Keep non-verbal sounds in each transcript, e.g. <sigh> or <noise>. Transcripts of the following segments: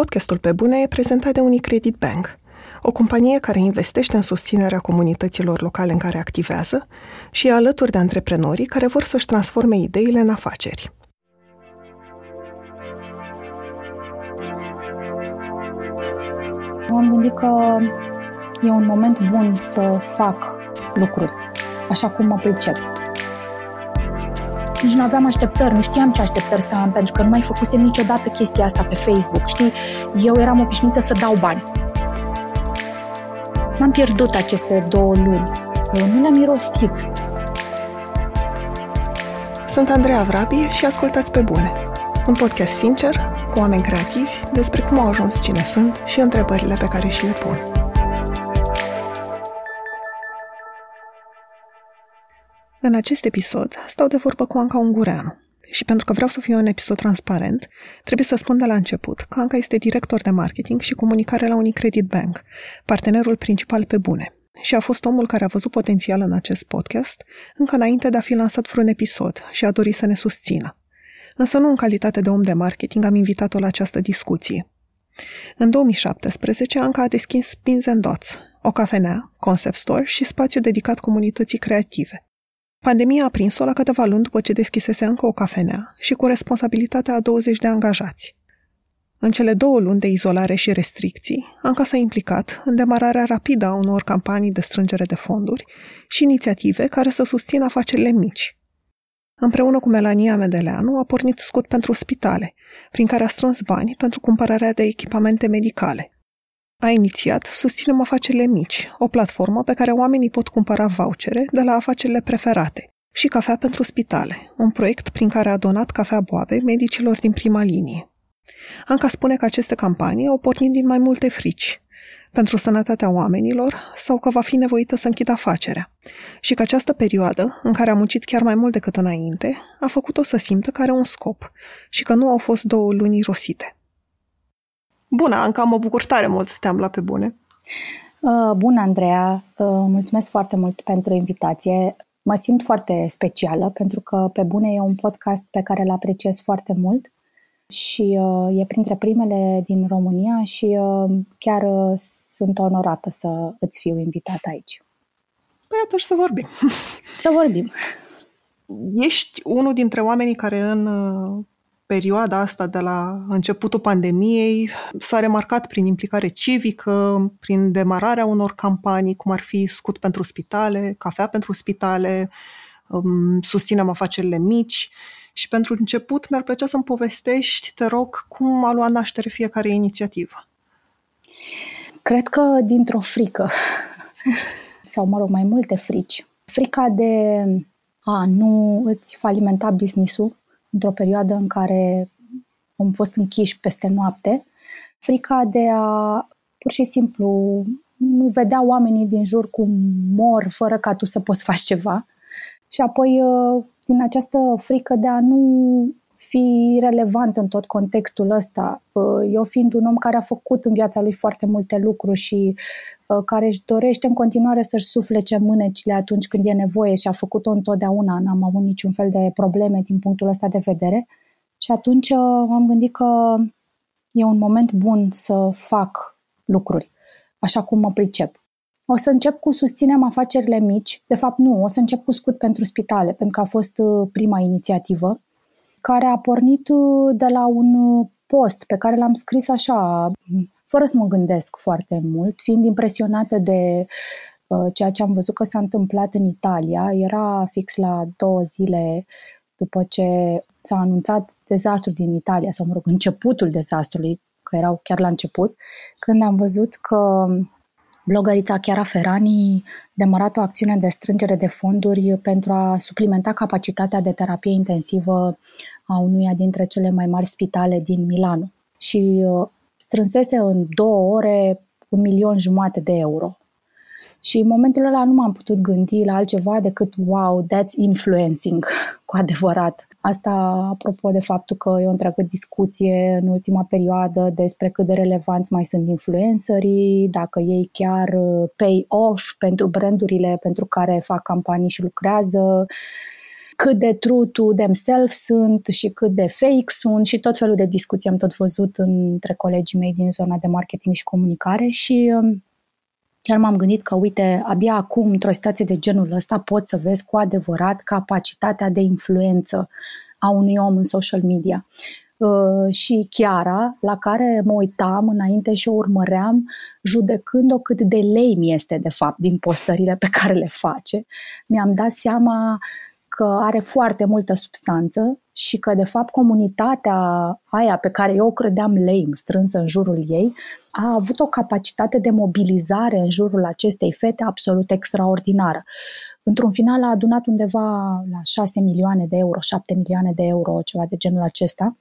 Podcastul Pe Bune e prezentat de Unicredit Bank, o companie care investește în susținerea comunităților locale în care activează și e alături de antreprenorii care vor să-și transforme ideile în afaceri. M-am gândit că e un moment bun să fac lucruri așa cum mă pricep. Nici nu aveam așteptări, nu știam ce așteptări să am, pentru că nu mai făcusem niciodată chestia asta pe Facebook, știi? Eu eram obișnuită să dau bani. M-am pierdut aceste două luni. Eu nu le-am mirosit. Sunt Andreea Vrabie și ascultați pe bune. Un podcast sincer, cu oameni creativi, despre cum au ajuns cine sunt și întrebările pe care și le pun. În acest episod stau de vorbă cu Anca Ungureanu. Și pentru că vreau să fie un episod transparent, trebuie să spun de la început că Anca este director de marketing și comunicare la Unicredit Bank, partenerul principal pe bune. Și a fost omul care a văzut potențial în acest podcast încă înainte de a fi lansat vreun episod și a dorit să ne susțină. Însă nu în calitate de om de marketing am invitat-o la această discuție. În 2017, Anca a deschis Spins and Dots, o cafenea, concept store și spațiu dedicat comunității creative. Pandemia a prins-o la câteva luni după ce deschisese încă o cafenea și cu responsabilitatea a 20 de angajați. În cele două luni de izolare și restricții, Anca s-a implicat în demararea rapidă a unor campanii de strângere de fonduri și inițiative care să susțină afacerile mici. Împreună cu Melania Medeleanu a pornit scut pentru spitale, prin care a strâns bani pentru cumpărarea de echipamente medicale a inițiat Susținem afacerile mici, o platformă pe care oamenii pot cumpăra vouchere de la afacerile preferate și cafea pentru spitale, un proiect prin care a donat cafea boabe medicilor din prima linie. Anca spune că aceste campanii au pornit din mai multe frici, pentru sănătatea oamenilor sau că va fi nevoită să închidă afacerea. Și că această perioadă, în care a muncit chiar mai mult decât înainte, a făcut-o să simtă că are un scop și că nu au fost două luni rosite. Bună, Anca, mă bucur tare mult să te am la pe bune. Uh, bună, Andreea! Uh, mulțumesc foarte mult pentru invitație. Mă simt foarte specială pentru că Pe Bune e un podcast pe care îl apreciez foarte mult și uh, e printre primele din România și uh, chiar uh, sunt onorată să îți fiu invitat aici. Păi atunci să vorbim. Să vorbim. <laughs> Ești unul dintre oamenii care în uh, perioada asta de la începutul pandemiei s-a remarcat prin implicare civică, prin demararea unor campanii, cum ar fi scut pentru spitale, cafea pentru spitale, um, susținem afacerile mici. Și pentru început mi-ar plăcea să-mi povestești, te rog, cum a luat naștere fiecare inițiativă. Cred că dintr-o frică, <laughs> sau mă rog, mai multe frici. Frica de a nu îți falimenta business-ul, într-o perioadă în care am fost închiși peste noapte, frica de a pur și simplu nu vedea oamenii din jur cum mor fără ca tu să poți face ceva. Și apoi uh, din această frică de a nu fi relevant în tot contextul ăsta. Uh, eu fiind un om care a făcut în viața lui foarte multe lucruri și uh, care își dorește în continuare să-și suflece mânecile atunci când e nevoie și a făcut-o întotdeauna, n-am avut niciun fel de probleme din punctul ăsta de vedere. Și atunci uh, am gândit că e un moment bun să fac lucruri, așa cum mă pricep. O să încep cu susținem afacerile mici. De fapt, nu, o să încep cu scut pentru spitale, pentru că a fost prima inițiativă care a pornit uh, de la un uh, post pe care l-am scris așa, fără să mă gândesc foarte mult, fiind impresionată de uh, ceea ce am văzut că s-a întâmplat în Italia. Era fix la două zile după ce s-a anunțat dezastru din Italia, sau mă rog, începutul dezastrului, că erau chiar la început, când am văzut că blogărița Chiara Ferrani demarat o acțiune de strângere de fonduri pentru a suplimenta capacitatea de terapie intensivă a unuia dintre cele mai mari spitale din Milano și uh, strânsese în două ore un milion jumate de euro. Și în momentul ăla nu m-am putut gândi la altceva decât wow, that's influencing <laughs> cu adevărat. Asta apropo de faptul că e o întreagă discuție în ultima perioadă despre cât de relevanți mai sunt influencerii, dacă ei chiar uh, pay off pentru brandurile pentru care fac campanii și lucrează cât de true to themselves sunt și cât de fake sunt și tot felul de discuții am tot văzut între colegii mei din zona de marketing și comunicare și um, chiar m-am gândit că, uite, abia acum, într-o situație de genul ăsta, poți să vezi cu adevărat capacitatea de influență a unui om în social media. Uh, și Chiara, la care mă uitam înainte și o urmăream, judecând-o cât de lei mi este, de fapt, din postările pe care le face, mi-am dat seama că are foarte multă substanță și că, de fapt, comunitatea aia pe care eu o credeam lame, strânsă în jurul ei, a avut o capacitate de mobilizare în jurul acestei fete absolut extraordinară. Într-un final a adunat undeva la 6 milioane de euro, 7 milioane de euro, ceva de genul acesta.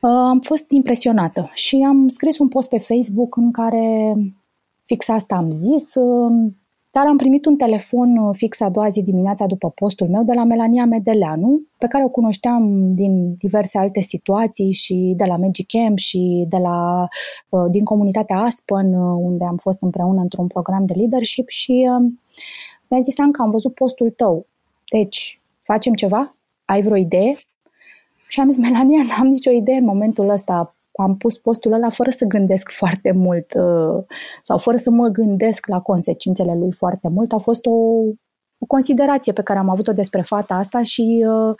Uh, am fost impresionată și am scris un post pe Facebook în care fix asta am zis, uh, dar am primit un telefon uh, fix a doua zi dimineața după postul meu de la Melania Medeleanu, pe care o cunoșteam din diverse alte situații și de la Magic Camp și de la, din comunitatea Aspen, unde am fost împreună într-un program de leadership și mi-a zis, Anca, am văzut postul tău, deci facem ceva? Ai vreo idee? Și am zis, Melania, n-am nicio idee în momentul ăsta. Am pus postul ăla fără să gândesc foarte mult uh, sau fără să mă gândesc la consecințele lui foarte mult. A fost o, o considerație pe care am avut-o despre fata asta și uh,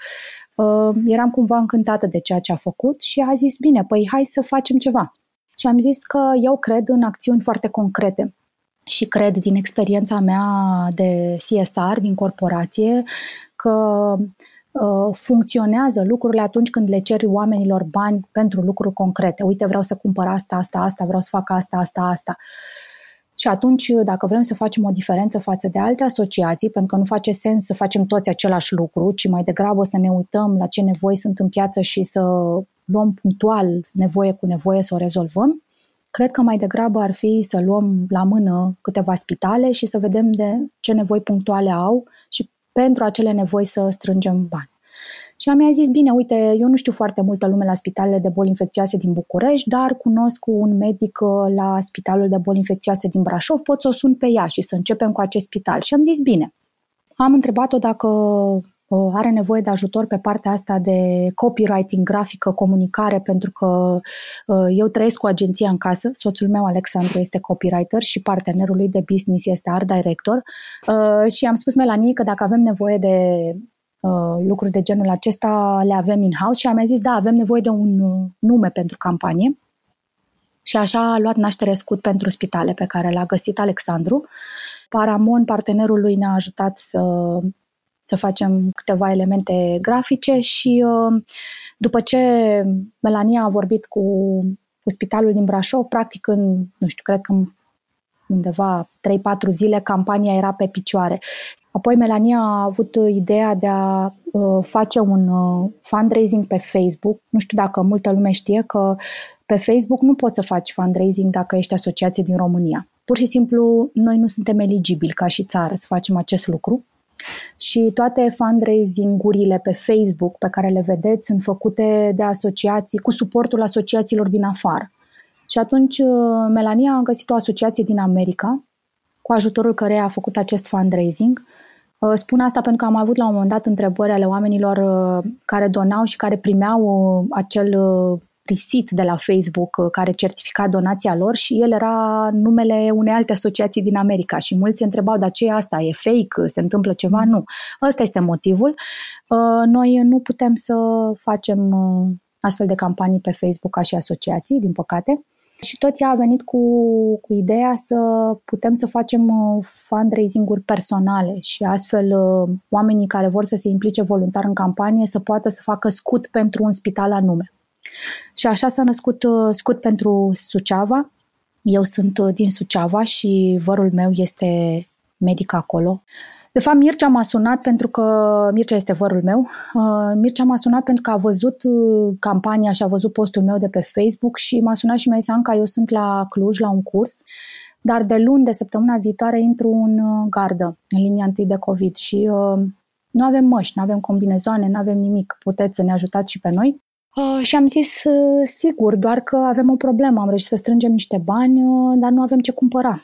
uh, eram cumva încântată de ceea ce a făcut și a zis, bine, păi hai să facem ceva. Și am zis că eu cred în acțiuni foarte concrete și cred din experiența mea de CSR, din corporație, că Uh, funcționează lucrurile atunci când le ceri oamenilor bani pentru lucruri concrete. Uite, vreau să cumpăr asta, asta, asta, vreau să fac asta, asta, asta. Și atunci, dacă vrem să facem o diferență față de alte asociații, pentru că nu face sens să facem toți același lucru, ci mai degrabă să ne uităm la ce nevoi sunt în piață și să luăm punctual nevoie cu nevoie să o rezolvăm, cred că mai degrabă ar fi să luăm la mână câteva spitale și să vedem de ce nevoi punctuale au și pentru acele nevoi să strângem bani. Și am zis, bine, uite, eu nu știu foarte multă lume la spitalele de boli infecțioase din București, dar cunosc un medic uh, la spitalul de boli infecțioase din Brașov, pot să o sun pe ea și să începem cu acest spital. Și am zis, bine. Am întrebat-o dacă uh, are nevoie de ajutor pe partea asta de copywriting, grafică, comunicare, pentru că uh, eu trăiesc cu agenția în casă. Soțul meu, Alexandru, este copywriter și partenerul lui de business este art director. Și am spus Melanie că dacă avem nevoie de Uh, lucruri de genul acesta le avem in-house și am zis, da, avem nevoie de un uh, nume pentru campanie. Și așa a luat naștere scut pentru spitale pe care l-a găsit Alexandru. Paramon, partenerul lui, ne-a ajutat să, să facem câteva elemente grafice și uh, după ce Melania a vorbit cu, cu spitalul din Brașov, practic în, nu știu, cred că undeva 3-4 zile campania era pe picioare. Apoi Melania a avut ideea de a uh, face un uh, fundraising pe Facebook. Nu știu dacă multă lume știe că pe Facebook nu poți să faci fundraising dacă ești asociație din România. Pur și simplu, noi nu suntem eligibili ca și țară să facem acest lucru. Și toate fundraising-urile pe Facebook pe care le vedeți sunt făcute de asociații, cu suportul asociațiilor din afară. Și atunci uh, Melania a găsit o asociație din America, cu ajutorul căreia a făcut acest fundraising Uh, spun asta pentru că am avut la un moment dat întrebări ale oamenilor uh, care donau și care primeau uh, acel receipt de la Facebook care certifica donația lor și el era numele unei alte asociații din America și mulți se întrebau, dar ce e asta? E fake? Se întâmplă ceva? Mm. Nu. Ăsta este motivul. Noi nu putem să facem astfel de campanii pe Facebook ca și asociații, din păcate. Și tot ea a venit cu, cu ideea să putem să facem uh, fundraising-uri personale și astfel uh, oamenii care vor să se implice voluntar în campanie să poată să facă scut pentru un spital anume. Și așa s-a născut uh, scut pentru Suceava. Eu sunt din Suceava și vărul meu este medic acolo. De fapt, Mircea m-a sunat pentru că Mircea este vărul meu. Uh, Mircea m-a sunat pentru că a văzut uh, campania și a văzut postul meu de pe Facebook și m-a sunat și mi-a zis, Anca, eu sunt la Cluj la un curs, dar de luni, de săptămâna viitoare, intru în uh, gardă, în linia întâi de COVID și uh, nu avem măști, nu avem combinezoane, nu avem nimic. Puteți să ne ajutați și pe noi? Uh, și am zis, uh, sigur, doar că avem o problemă. Am reușit să strângem niște bani, uh, dar nu avem ce cumpăra.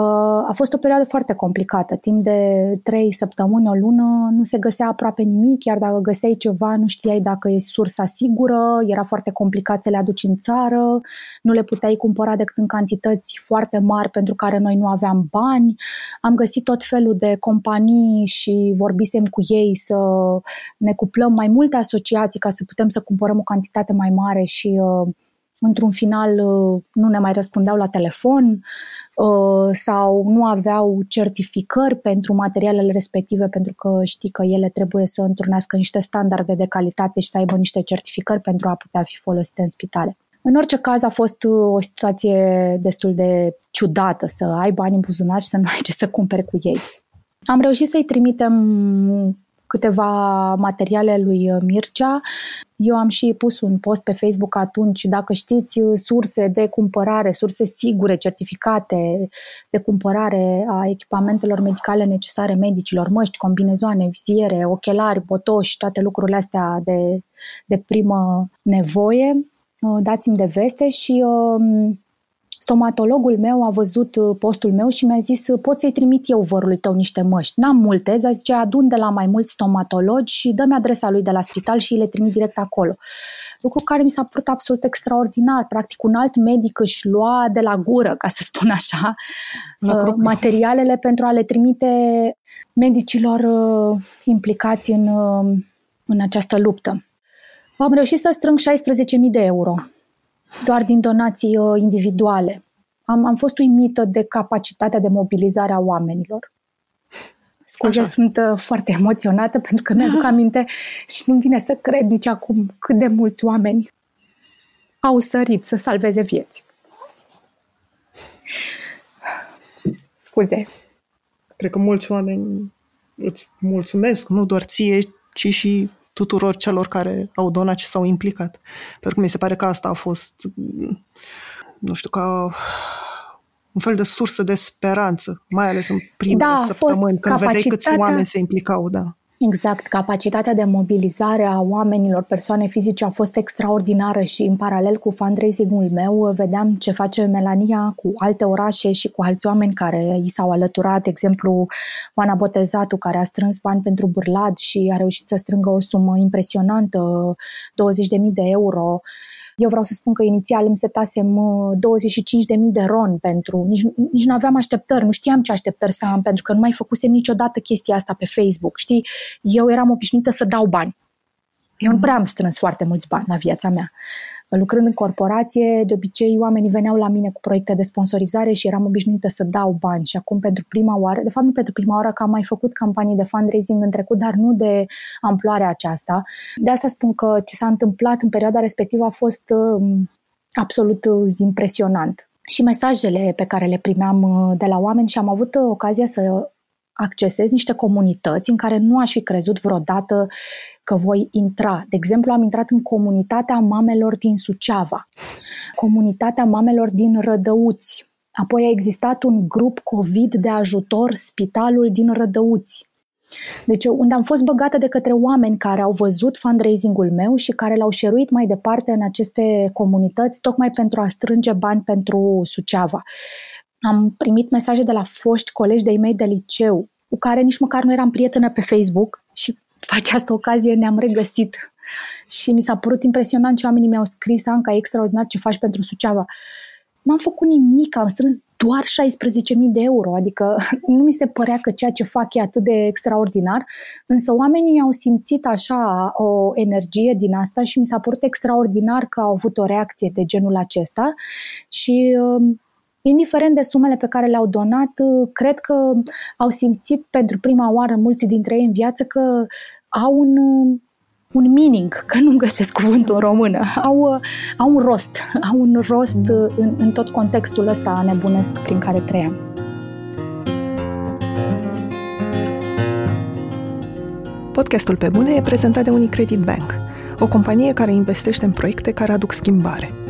Uh, a fost o perioadă foarte complicată. Timp de trei săptămâni, o lună, nu se găsea aproape nimic, iar dacă găseai ceva, nu știai dacă e sursa sigură, era foarte complicat să le aduci în țară, nu le puteai cumpăra decât în cantități foarte mari pentru care noi nu aveam bani. Am găsit tot felul de companii și vorbisem cu ei să ne cuplăm mai multe asociații ca să putem să cumpărăm o cantitate mai mare și uh, într-un final uh, nu ne mai răspundeau la telefon uh, sau nu aveau certificări pentru materialele respective pentru că știi că ele trebuie să întrunească niște standarde de calitate și să aibă niște certificări pentru a putea fi folosite în spitale. În orice caz a fost uh, o situație destul de ciudată să ai bani în buzunar și să nu ai ce să cumperi cu ei. Am reușit să-i trimitem câteva materiale lui uh, Mircea. Eu am și pus un post pe Facebook atunci, dacă știți uh, surse de cumpărare, surse sigure, certificate de cumpărare a echipamentelor medicale necesare medicilor, măști, combinezoane, viziere, ochelari, botoși, toate lucrurile astea de, de primă nevoie, uh, dați-mi de veste și stomatologul meu a văzut uh, postul meu și mi-a zis uh, pot să-i trimit eu vărului tău niște măști. N-am multe, dar zice adun de la mai mulți stomatologi și dă-mi adresa lui de la spital și le trimit direct acolo. Lucru care mi s-a părut absolut extraordinar. Practic un alt medic își lua de la gură, ca să spun așa, uh, materialele pentru a le trimite medicilor implicați în, în această luptă. Am reușit să strâng 16.000 de euro doar din donații uh, individuale. Am, am fost uimită de capacitatea de mobilizare a oamenilor. Scuze, Așa. sunt uh, foarte emoționată pentru că mi-aduc aminte și nu vine să cred nici acum cât de mulți oameni au sărit să salveze vieți. Scuze. Cred că mulți oameni îți mulțumesc, nu doar ție, ci și tuturor celor care au donat și s-au implicat. Pentru că mi se pare că asta a fost, nu știu, ca un fel de sursă de speranță, mai ales în primele da, săptămâni, când vedeai câți oameni se implicau, da. Exact, capacitatea de mobilizare a oamenilor, persoane fizice a fost extraordinară și în paralel cu fundraising-ul meu vedeam ce face Melania cu alte orașe și cu alți oameni care i s-au alăturat, de exemplu Oana Botezatu care a strâns bani pentru Burlad și a reușit să strângă o sumă impresionantă, 20.000 de euro. Eu vreau să spun că inițial îmi setasem 25.000 uh, de ron pentru... Nici, nici nu aveam așteptări, nu știam ce așteptări să am, pentru că nu mai făcusem niciodată chestia asta pe Facebook, știi? Eu eram obișnuită să dau bani. Eu nu prea am strâns foarte mulți bani la viața mea. Lucrând în corporație, de obicei oamenii veneau la mine cu proiecte de sponsorizare și eram obișnuită să dau bani și acum pentru prima oară, de fapt nu pentru prima oară că am mai făcut campanii de fundraising în trecut, dar nu de amploarea aceasta. De asta spun că ce s-a întâmplat în perioada respectivă a fost uh, absolut uh, impresionant. Și mesajele pe care le primeam uh, de la oameni și am avut uh, ocazia să accesez niște comunități în care nu aș fi crezut vreodată că voi intra. De exemplu, am intrat în comunitatea mamelor din Suceava, comunitatea mamelor din Rădăuți. Apoi a existat un grup COVID de ajutor, Spitalul din Rădăuți. Deci unde am fost băgată de către oameni care au văzut fundraising-ul meu și care l-au șeruit mai departe în aceste comunități, tocmai pentru a strânge bani pentru Suceava. Am primit mesaje de la foști colegi de-ai mei de liceu, cu care nici măcar nu eram prietenă pe Facebook și pe această ocazie ne-am regăsit și mi s-a părut impresionant ce oamenii mi-au scris, Anca, e extraordinar ce faci pentru Suceava. N-am făcut nimic, am strâns doar 16.000 de euro, adică <laughs> nu mi se părea că ceea ce fac e atât de extraordinar, însă oamenii au simțit așa o energie din asta și mi s-a părut extraordinar că au avut o reacție de genul acesta și um, indiferent de sumele pe care le-au donat, cred că au simțit pentru prima oară mulți dintre ei în viață că au un, un meaning, că nu găsesc cuvântul în română, au, au un rost, <laughs> au un rost în, în tot contextul ăsta nebunesc prin care trăiam. Podcastul Pe Bune e prezentat de Unicredit Bank, o companie care investește în proiecte care aduc schimbare –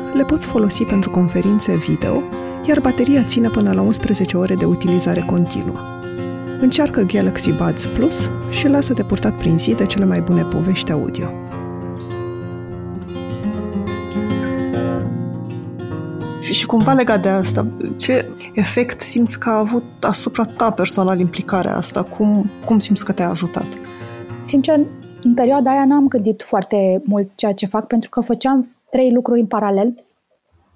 le poți folosi pentru conferințe video, iar bateria ține până la 11 ore de utilizare continuă. Încearcă Galaxy Buds Plus și lasă-te purtat prin zi de cele mai bune povești audio. Și cumva legat de asta, ce efect simți că a avut asupra ta personal implicarea asta? Cum, cum simți că te-a ajutat? Sincer, în perioada aia n-am gândit foarte mult ceea ce fac, pentru că făceam trei lucruri în paralel.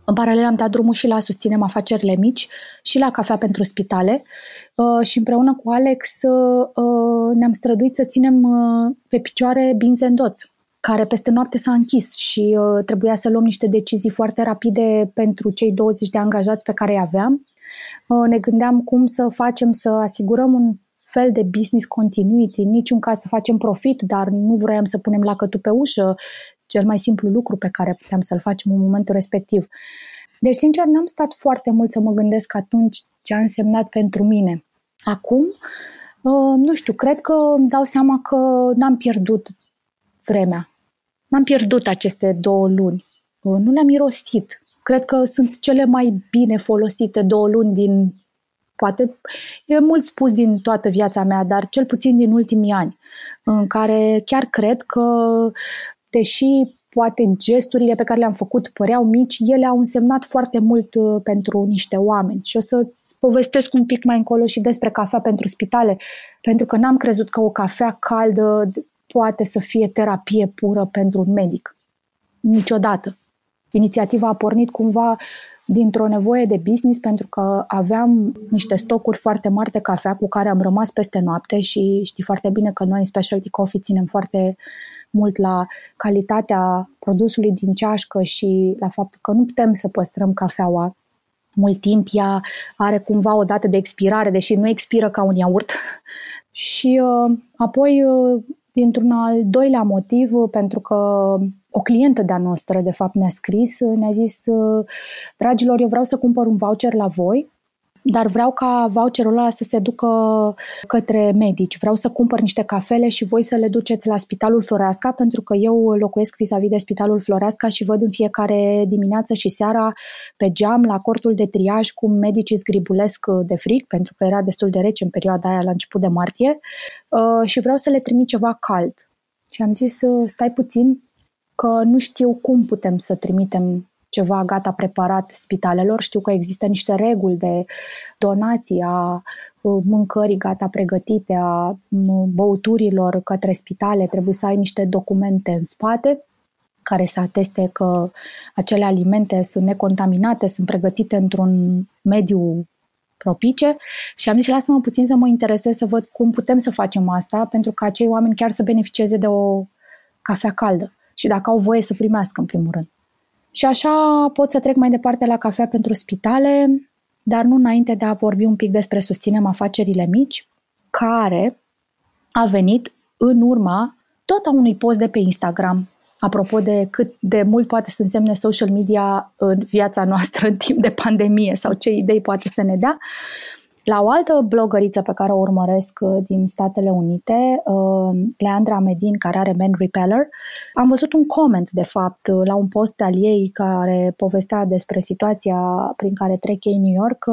În paralel am dat drumul și la Susținem Afacerile Mici și la Cafea pentru Spitale uh, și împreună cu Alex uh, uh, ne-am străduit să ținem pe picioare Binzendoț, care peste noapte s-a închis și trebuia să luăm niște decizii foarte rapide pentru cei 20 de angajați pe care îi aveam. Ne gândeam cum să facem să asigurăm un fel de business continuity, în niciun caz să facem profit, dar nu vroiam să punem lacătul pe ușă, cel mai simplu lucru pe care puteam să-l facem în momentul respectiv. Deci, sincer, n-am stat foarte mult să mă gândesc atunci ce a însemnat pentru mine. Acum, uh, nu știu, cred că îmi dau seama că n-am pierdut vremea. N-am pierdut aceste două luni. Uh, nu le-am irosit. Cred că sunt cele mai bine folosite două luni din poate e mult spus din toată viața mea, dar cel puțin din ultimii ani, în care chiar cred că, deși poate gesturile pe care le-am făcut păreau mici, ele au însemnat foarte mult uh, pentru niște oameni. Și o să-ți povestesc un pic mai încolo și despre cafea pentru spitale, pentru că n-am crezut că o cafea caldă poate să fie terapie pură pentru un medic. Niciodată. Inițiativa a pornit cumva dintr-o nevoie de business pentru că aveam niște stocuri foarte mari de cafea cu care am rămas peste noapte și știi foarte bine că noi în Specialty Coffee ținem foarte mult la calitatea produsului din ceașcă și la faptul că nu putem să păstrăm cafeaua mult timp. Ea are cumva o dată de expirare, deși nu expiră ca un iaurt. <laughs> și uh, apoi, uh, dintr-un al doilea motiv, pentru că o clientă de-a noastră, de fapt, ne-a scris, ne-a zis, dragilor, eu vreau să cumpăr un voucher la voi dar vreau ca voucherul ăla să se ducă către medici. Vreau să cumpăr niște cafele și voi să le duceți la Spitalul Floreasca, pentru că eu locuiesc vis-a-vis de Spitalul Floreasca și văd în fiecare dimineață și seara pe geam, la cortul de triaj, cum medicii zgribulesc de fric, pentru că era destul de rece în perioada aia, la început de martie, uh, și vreau să le trimit ceva cald. Și am zis, stai puțin, că nu știu cum putem să trimitem ceva gata preparat spitalelor. Știu că există niște reguli de donații a mâncării gata pregătite, a băuturilor către spitale. Trebuie să ai niște documente în spate care să ateste că acele alimente sunt necontaminate, sunt pregătite într-un mediu propice și am zis lasă-mă puțin să mă interesez să văd cum putem să facem asta pentru ca acei oameni chiar să beneficieze de o cafea caldă și dacă au voie să primească în primul rând. Și așa pot să trec mai departe la cafea pentru spitale, dar nu înainte de a vorbi un pic despre susținem afacerile mici, care a venit în urma tot a unui post de pe Instagram, apropo de cât de mult poate să însemne social media în viața noastră în timp de pandemie sau ce idei poate să ne dea. La o altă blogăriță pe care o urmăresc uh, din Statele Unite, uh, Leandra Medin, care are Man Repeller, am văzut un coment, de fapt, uh, la un post al ei care povestea despre situația prin care trec ei în New York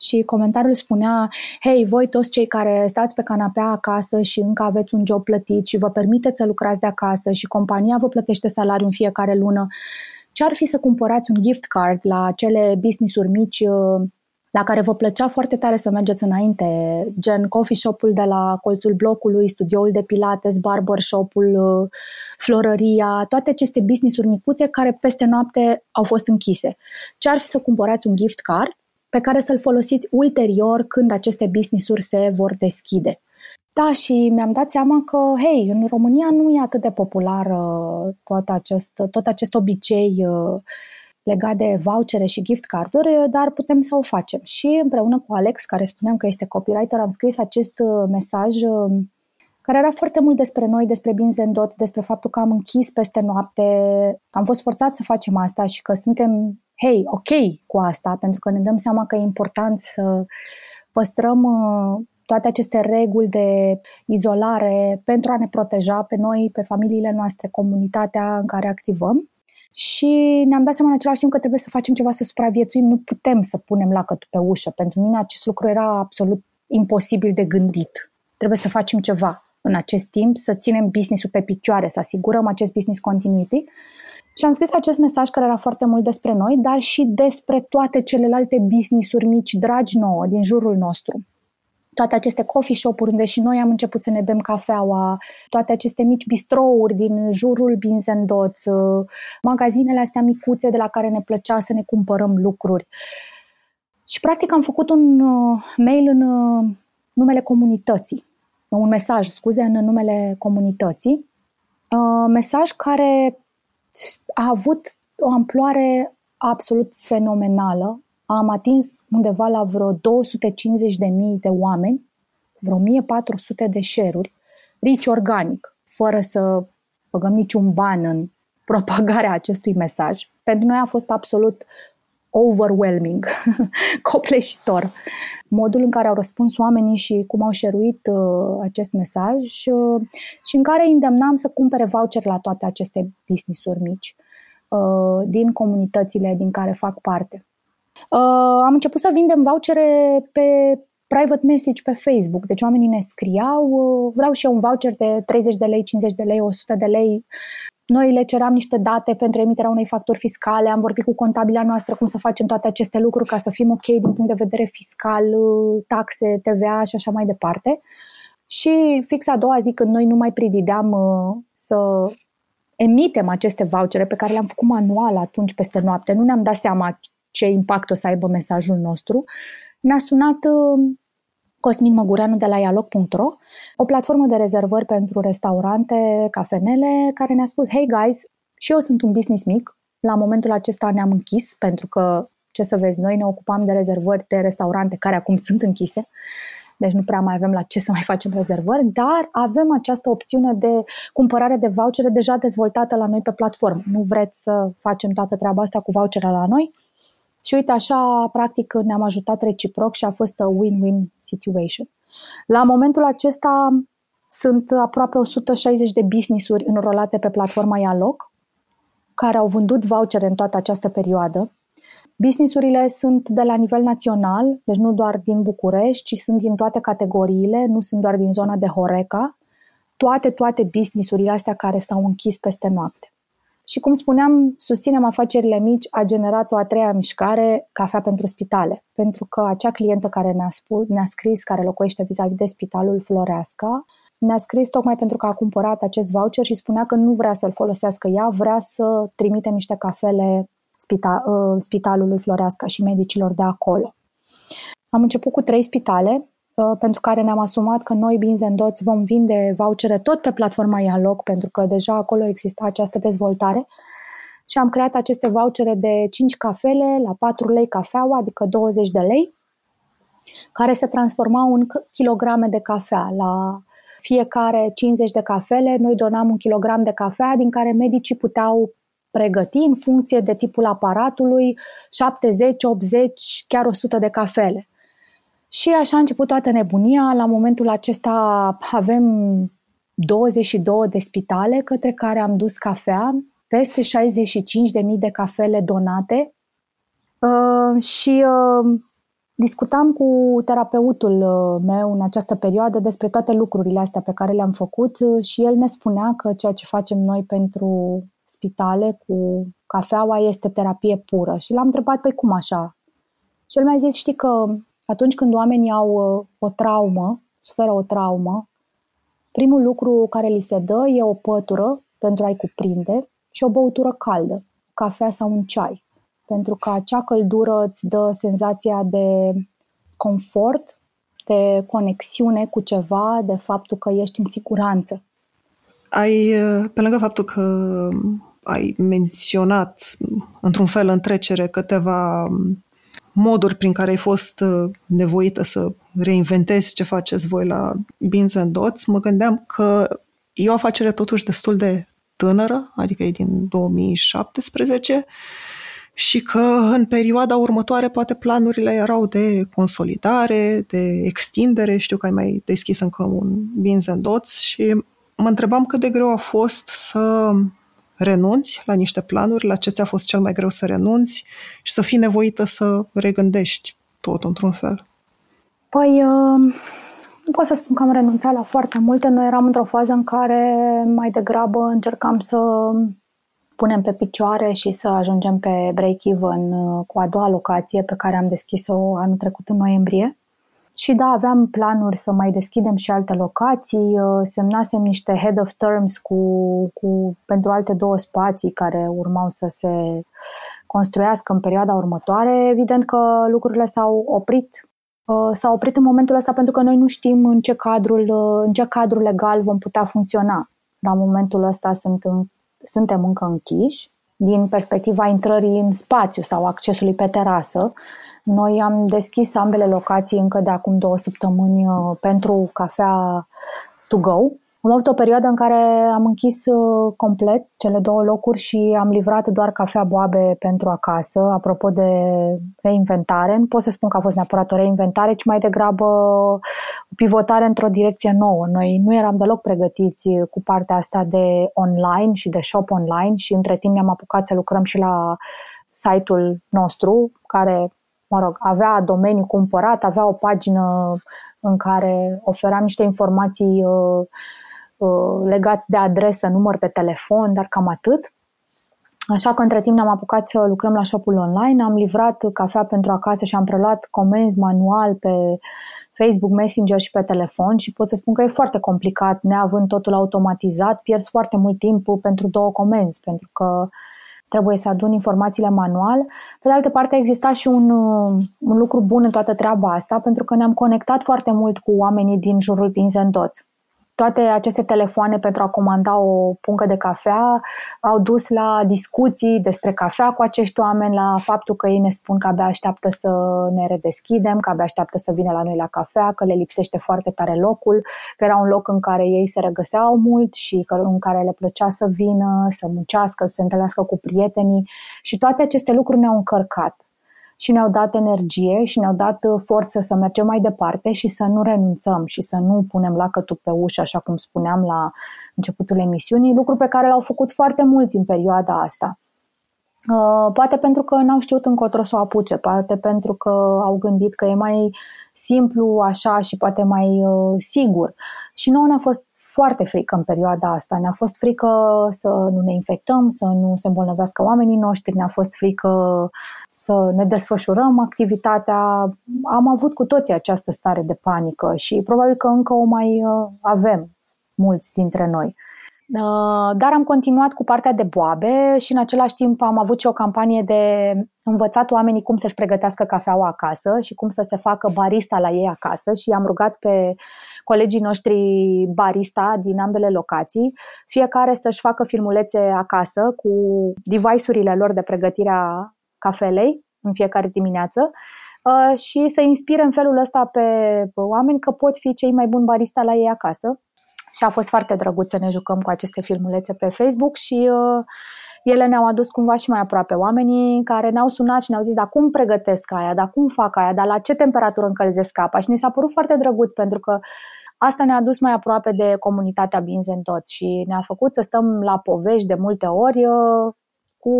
și comentariul spunea, hei, voi toți cei care stați pe canapea acasă și încă aveți un job plătit și vă permiteți să lucrați de acasă și compania vă plătește salariul în fiecare lună, ce ar fi să cumpărați un gift card la acele business-uri mici la care vă plăcea foarte tare să mergeți înainte, gen coffee shop-ul de la colțul blocului, studioul de pilates, barbershop-ul, uh, florăria, toate aceste business-uri micuțe care peste noapte au fost închise. Ce ar fi să cumpărați un gift card pe care să-l folosiți ulterior când aceste business-uri se vor deschide. Da, și mi-am dat seama că, hei, în România nu e atât de popular tot acest, tot acest obicei uh, legat de vouchere și gift carduri, dar putem să o facem. Și împreună cu Alex, care spuneam că este copywriter, am scris acest uh, mesaj uh, care era foarte mult despre noi, despre Beans and Dots, despre faptul că am închis peste noapte, că am fost forțat să facem asta și că suntem, hei, ok cu asta, pentru că ne dăm seama că e important să păstrăm uh, toate aceste reguli de izolare pentru a ne proteja pe noi, pe familiile noastre, comunitatea în care activăm. Și ne-am dat seama în același timp că trebuie să facem ceva să supraviețuim, nu putem să punem lacătul pe ușă. Pentru mine acest lucru era absolut imposibil de gândit. Trebuie să facem ceva în acest timp, să ținem business-ul pe picioare, să asigurăm acest business continuity. Și am scris acest mesaj care era foarte mult despre noi, dar și despre toate celelalte business-uri mici, dragi nouă, din jurul nostru toate aceste coffee shop-uri unde și noi am început să ne bem cafeaua, toate aceste mici bistrouri din jurul Beans and Dots, uh, magazinele astea micuțe de la care ne plăcea să ne cumpărăm lucruri. Și practic am făcut un uh, mail în uh, numele comunității, un mesaj, scuze, în numele comunității, mesaj care a avut o amploare absolut fenomenală am atins undeva la vreo 250.000 de oameni, vreo 1400 de share-uri, rici organic, fără să băgăm niciun ban în <laughs> propagarea acestui mesaj. Pentru noi a fost absolut overwhelming, <laughs> copleșitor. Modul în care au răspuns oamenii și cum au șeruit uh, acest mesaj uh, și în care îndemnam să cumpere voucher la toate aceste business-uri mici uh, din comunitățile din care fac parte. Uh, am început să vindem vouchere pe private message pe Facebook. Deci oamenii ne scriau, uh, vreau și eu un voucher de 30 de lei, 50 de lei, 100 de lei. Noi le ceream niște date pentru emiterea unei facturi fiscale, am vorbit cu contabila noastră cum să facem toate aceste lucruri ca să fim ok din punct de vedere fiscal, uh, taxe, TVA și așa mai departe. Și fix a doua zi când noi nu mai pridideam uh, să emitem aceste vouchere pe care le-am făcut manual atunci peste noapte, nu ne-am dat seama ce impact o să aibă mesajul nostru, ne-a sunat uh, Cosmin Măgureanu de la ialoc.ro, o platformă de rezervări pentru restaurante, cafenele, care ne-a spus, hey guys, și eu sunt un business mic, la momentul acesta ne-am închis pentru că, ce să vezi, noi ne ocupam de rezervări de restaurante care acum <laughs> sunt închise, deci nu prea mai avem la ce să mai facem rezervări, dar avem această opțiune de cumpărare de vouchere deja dezvoltată la noi pe platformă. Nu vreți să facem toată treaba asta cu vouchere la noi? Și uite, așa, practic, ne-am ajutat reciproc și a fost o win-win situation. La momentul acesta sunt aproape 160 de business-uri înrolate pe platforma Ialoc, care au vândut vouchere în toată această perioadă. Businessurile sunt de la nivel național, deci nu doar din București, ci sunt din toate categoriile, nu sunt doar din zona de Horeca. Toate, toate businessurile astea care s-au închis peste noapte. Și cum spuneam, susținem afacerile mici a generat o a treia mișcare, Cafea pentru Spitale, pentru că acea clientă care ne-a, spus, ne-a scris, care locuiește vis-a-vis de spitalul Floreasca, ne-a scris tocmai pentru că a cumpărat acest voucher și spunea că nu vrea să-l folosească ea, vrea să trimite niște cafele spita, uh, spitalului Floreasca și medicilor de acolo. Am început cu trei spitale, Uh, pentru care ne-am asumat că noi, Beans and Dots, vom vinde vouchere tot pe platforma Ialog, pentru că deja acolo exista această dezvoltare. Și am creat aceste vouchere de 5 cafele la 4 lei cafeaua, adică 20 de lei, care se transformau în kilograme de cafea. La fiecare 50 de cafele, noi donam un kilogram de cafea, din care medicii puteau pregăti în funcție de tipul aparatului 70, 80, chiar 100 de cafele. Și așa a început toată nebunia. La momentul acesta avem 22 de spitale către care am dus cafea, peste 65.000 de cafele donate uh, și uh, discutam cu terapeutul uh, meu în această perioadă despre toate lucrurile astea pe care le-am făcut uh, și el ne spunea că ceea ce facem noi pentru spitale cu cafeaua este terapie pură. Și l-am întrebat, păi cum așa? Și el mi-a zis, știi că atunci când oamenii au uh, o traumă, suferă o traumă, primul lucru care li se dă e o pătură pentru a-i cuprinde și o băutură caldă, cafea sau un ceai, pentru că acea căldură îți dă senzația de confort, de conexiune cu ceva, de faptul că ești în siguranță. Ai, pe lângă faptul că ai menționat într-un fel în trecere câteva moduri prin care ai fost nevoită să reinventezi ce faceți voi la Beans and Dots, mă gândeam că e o afacere totuși destul de tânără, adică e din 2017, și că în perioada următoare poate planurile erau de consolidare, de extindere, știu că ai mai deschis încă un Beans and Dots și mă întrebam cât de greu a fost să renunți la niște planuri, la ce ți-a fost cel mai greu să renunți și să fii nevoită să regândești tot într-un fel. Păi, uh, nu pot să spun că am renunțat la foarte multe. Noi eram într-o fază în care mai degrabă încercam să punem pe picioare și să ajungem pe break-even uh, cu a doua locație pe care am deschis-o anul trecut în noiembrie. Și da, aveam planuri să mai deschidem și alte locații, uh, semnasem niște head of terms cu, cu, pentru alte două spații care urmau să se construiască în perioada următoare. Evident că lucrurile s-au oprit Uh, s-a oprit în momentul ăsta pentru că noi nu știm în ce, cadrul, uh, în ce cadru legal vom putea funcționa. La momentul ăsta sunt în, suntem încă închiși. Din perspectiva intrării în spațiu sau accesului pe terasă, noi am deschis ambele locații încă de acum două săptămâni uh, pentru cafea to go, am avut o perioadă în care am închis uh, complet cele două locuri și am livrat doar cafea boabe pentru acasă. Apropo de reinventare, nu pot să spun că a fost neapărat o reinventare, ci mai degrabă o pivotare într-o direcție nouă. Noi nu eram deloc pregătiți cu partea asta de online și de shop online și între timp ne-am apucat să lucrăm și la site-ul nostru, care mă rog, avea domeniu cumpărat, avea o pagină în care ofeream niște informații uh, Uh, legat de adresă, număr de telefon, dar cam atât. Așa că între timp ne-am apucat să lucrăm la shopul online, am livrat cafea pentru acasă și am preluat comenzi manual pe Facebook Messenger și pe telefon și pot să spun că e foarte complicat, neavând totul automatizat, pierzi foarte mult timp pentru două comenzi, pentru că trebuie să adun informațiile manual. Pe de altă parte, exista și un, un lucru bun în toată treaba asta, pentru că ne-am conectat foarte mult cu oamenii din jurul Pins Dots toate aceste telefoane pentru a comanda o pungă de cafea au dus la discuții despre cafea cu acești oameni, la faptul că ei ne spun că abia așteaptă să ne redeschidem, că abia așteaptă să vină la noi la cafea, că le lipsește foarte tare locul, că era un loc în care ei se regăseau mult și că, în care le plăcea să vină, să muncească, să se întâlnească cu prietenii. Și toate aceste lucruri ne-au încărcat și ne-au dat energie și ne-au dat uh, forță să mergem mai departe și să nu renunțăm și să nu punem lacătul pe ușă, așa cum spuneam la începutul emisiunii, lucru pe care l-au făcut foarte mulți în perioada asta. Uh, poate pentru că n-au știut încotro să o apuce, poate pentru că au gândit că e mai simplu așa și poate mai uh, sigur. Și nouă ne-a fost foarte frică în perioada asta. Ne-a fost frică să nu ne infectăm, să nu se îmbolnăvească oamenii noștri, ne-a fost frică să ne desfășurăm activitatea. Am avut cu toții această stare de panică și probabil că încă o mai uh, avem mulți dintre noi. Uh, dar am continuat cu partea de boabe și în același timp am avut și o campanie de învățat oamenii cum să-și pregătească cafeaua acasă și cum să se facă barista la ei acasă și am rugat pe colegii noștri barista din ambele locații, fiecare să-și facă filmulețe acasă cu device-urile lor de pregătire a cafelei în fiecare dimineață uh, și să inspire în felul ăsta pe oameni că pot fi cei mai buni barista la ei acasă. Și a fost foarte drăguț să ne jucăm cu aceste filmulețe pe Facebook și uh, ele ne-au adus cumva și mai aproape. Oamenii care ne-au sunat și ne-au zis, dar cum pregătesc aia, dar cum fac aia, dar la ce temperatură încălzesc apa? Și ne s-a părut foarte drăguț pentru că asta ne-a dus mai aproape de comunitatea Binzen tot și ne-a făcut să stăm la povești de multe ori uh, cu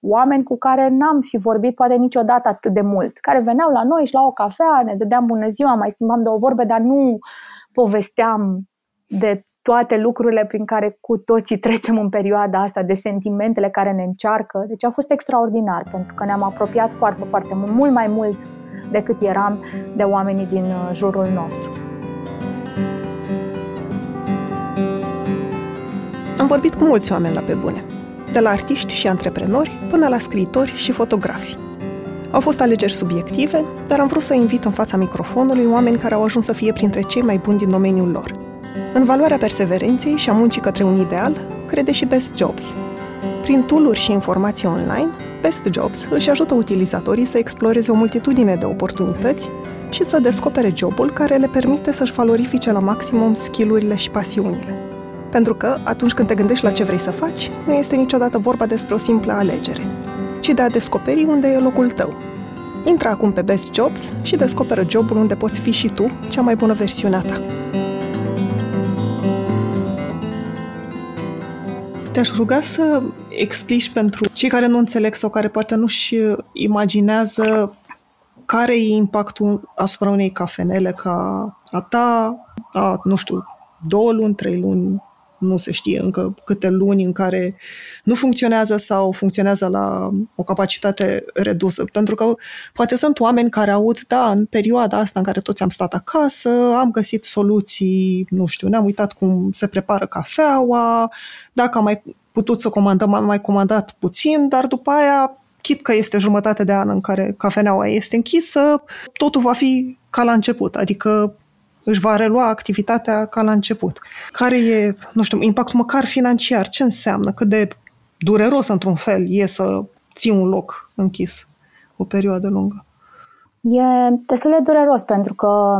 oameni cu care n-am fi vorbit poate niciodată atât de mult, care veneau la noi și la o cafea, ne dădeam bună ziua, mai schimbam două vorbe, dar nu povesteam de toate lucrurile prin care cu toții trecem în perioada asta, de sentimentele care ne încearcă. Deci a fost extraordinar, pentru că ne-am apropiat foarte, foarte mult, mult mai mult decât eram de oamenii din uh, jurul nostru. Am vorbit cu mulți oameni la pe bune de la artiști și antreprenori până la scriitori și fotografi. Au fost alegeri subiective, dar am vrut să invit în fața microfonului oameni care au ajuns să fie printre cei mai buni din domeniul lor. În valoarea perseverenței și a muncii către un ideal, crede și Best Jobs. Prin tooluri și informații online, Best Jobs își ajută utilizatorii să exploreze o multitudine de oportunități și să descopere jobul care le permite să-și valorifice la maximum skillurile și pasiunile. Pentru că, atunci când te gândești la ce vrei să faci, nu este niciodată vorba despre o simplă alegere, ci de a descoperi unde e locul tău. Intră acum pe Best Jobs și descoperă jobul unde poți fi și tu cea mai bună versiune a ta. Te-aș ruga să explici pentru cei care nu înțeleg sau care poate nu-și imaginează care e impactul asupra unei cafenele ca a ta, a, nu știu, două luni, trei luni, nu se știe încă câte luni în care nu funcționează sau funcționează la o capacitate redusă. Pentru că poate sunt oameni care aud, da, în perioada asta în care toți am stat acasă, am găsit soluții, nu știu, ne-am uitat cum se prepară cafeaua, dacă am mai putut să comandăm, am mai comandat puțin, dar după aia chit că este jumătate de an în care cafeneaua este închisă, totul va fi ca la început, adică își va relua activitatea ca la început. Care e, nu știu, impactul măcar financiar? Ce înseamnă? Cât de dureros, într-un fel, e să ții un loc închis o perioadă lungă? E destul de dureros pentru că,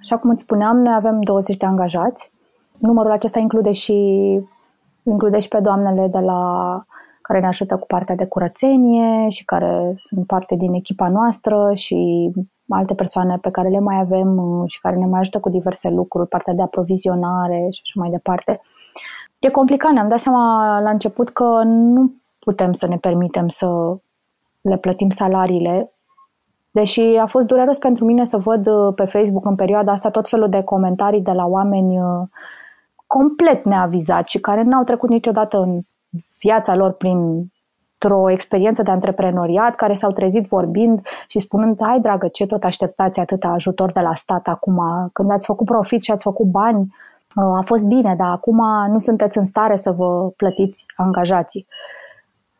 așa cum îți spuneam, noi avem 20 de angajați. Numărul acesta include și, include și pe doamnele de la care ne ajută cu partea de curățenie și care sunt parte din echipa noastră și alte persoane pe care le mai avem uh, și care ne mai ajută cu diverse lucruri, partea de aprovizionare și așa mai departe. E complicat, ne-am dat seama la început că nu putem să ne permitem să le plătim salariile, deși a fost dureros pentru mine să văd uh, pe Facebook în perioada asta tot felul de comentarii de la oameni uh, complet neavizați și care n-au trecut niciodată în viața lor prin o experiență de antreprenoriat care s-au trezit vorbind și spunând, hai dragă, ce tot așteptați atâta ajutor de la stat acum, când ați făcut profit și ați făcut bani, a fost bine, dar acum nu sunteți în stare să vă plătiți angajații.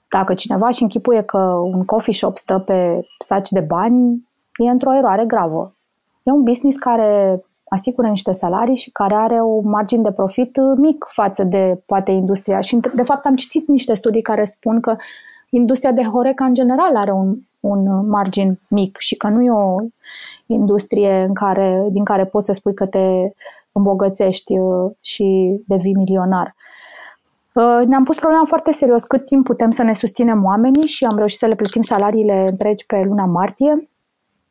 Dacă cineva își închipuie că un coffee shop stă pe saci de bani, e într-o eroare gravă. E un business care asigură niște salarii și care are o margine de profit mic față de poate industria. Și de fapt am citit niște studii care spun că industria de Horeca în general are un, un margin mic și că nu e o industrie în care, din care poți să spui că te îmbogățești uh, și devii milionar. Uh, ne-am pus problema foarte serios cât timp putem să ne susținem oamenii și am reușit să le plătim salariile întregi pe luna martie.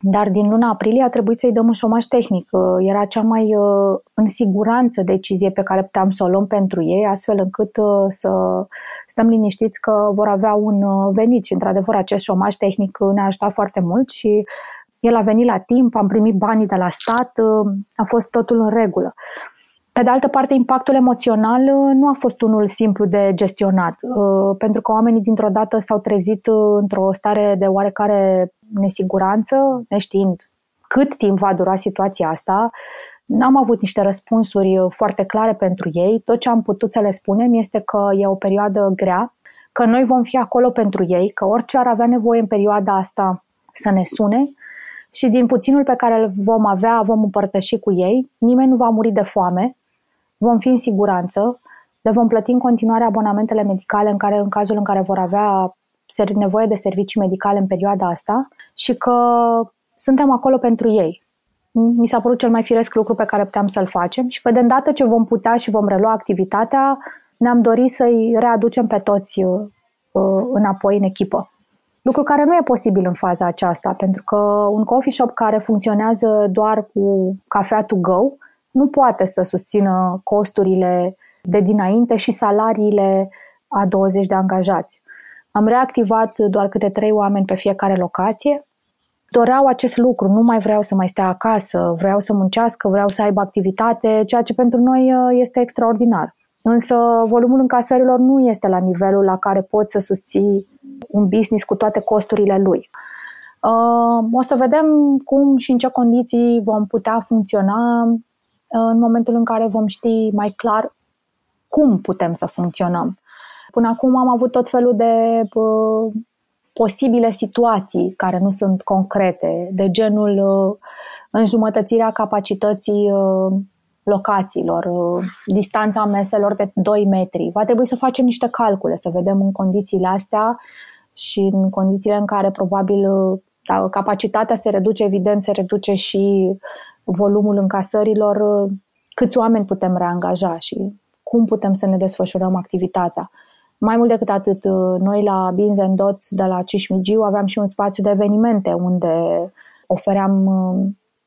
Dar din luna aprilie a trebuit să-i dăm un șomaș tehnic. Uh, era cea mai uh, în siguranță decizie pe care puteam să o luăm pentru ei, astfel încât uh, să stăm liniștiți că vor avea un venit. Și, într-adevăr, acest șomaș tehnic ne-a ajutat foarte mult și el a venit la timp, am primit banii de la stat, a fost totul în regulă. Pe de altă parte, impactul emoțional nu a fost unul simplu de gestionat, pentru că oamenii dintr-o dată s-au trezit într-o stare de oarecare nesiguranță, neștiind cât timp va dura situația asta. N-am avut niște răspunsuri foarte clare pentru ei. Tot ce am putut să le spunem este că e o perioadă grea, că noi vom fi acolo pentru ei, că orice ar avea nevoie în perioada asta să ne sune și din puținul pe care îl vom avea, vom împărtăși cu ei. Nimeni nu va muri de foame, vom fi în siguranță, le vom plăti în continuare abonamentele medicale în care, în cazul în care vor avea nevoie de servicii medicale în perioada asta și că suntem acolo pentru ei. Mi s-a părut cel mai firesc lucru pe care puteam să-l facem și că de îndată ce vom putea și vom relua activitatea, ne-am dorit să-i readucem pe toți uh, uh, înapoi în echipă. Lucru care nu e posibil în faza aceasta, pentru că un coffee shop care funcționează doar cu cafea to go nu poate să susțină costurile de dinainte și salariile a 20 de angajați. Am reactivat doar câte trei oameni pe fiecare locație. Doreau acest lucru, nu mai vreau să mai stea acasă, vreau să muncească, vreau să aibă activitate, ceea ce pentru noi uh, este extraordinar. Însă volumul încasărilor nu este la nivelul la care poți să susții un business cu toate costurile lui. Uh, o să vedem cum și în ce condiții vom putea funcționa uh, în momentul în care vom ști mai clar cum putem să funcționăm. Până acum am avut tot felul de uh, posibile situații care nu sunt concrete, de genul uh, înjumătățirea capacității uh, locațiilor, uh, distanța meselor de 2 metri. Va trebui să facem niște calcule, să vedem în condițiile astea și în condițiile în care probabil uh, da, capacitatea se reduce, evident se reduce și volumul încasărilor, uh, câți oameni putem reangaja și cum putem să ne desfășurăm activitatea. Mai mult decât atât, noi la Beans and Dots de la Cismigiu aveam și un spațiu de evenimente unde ofeream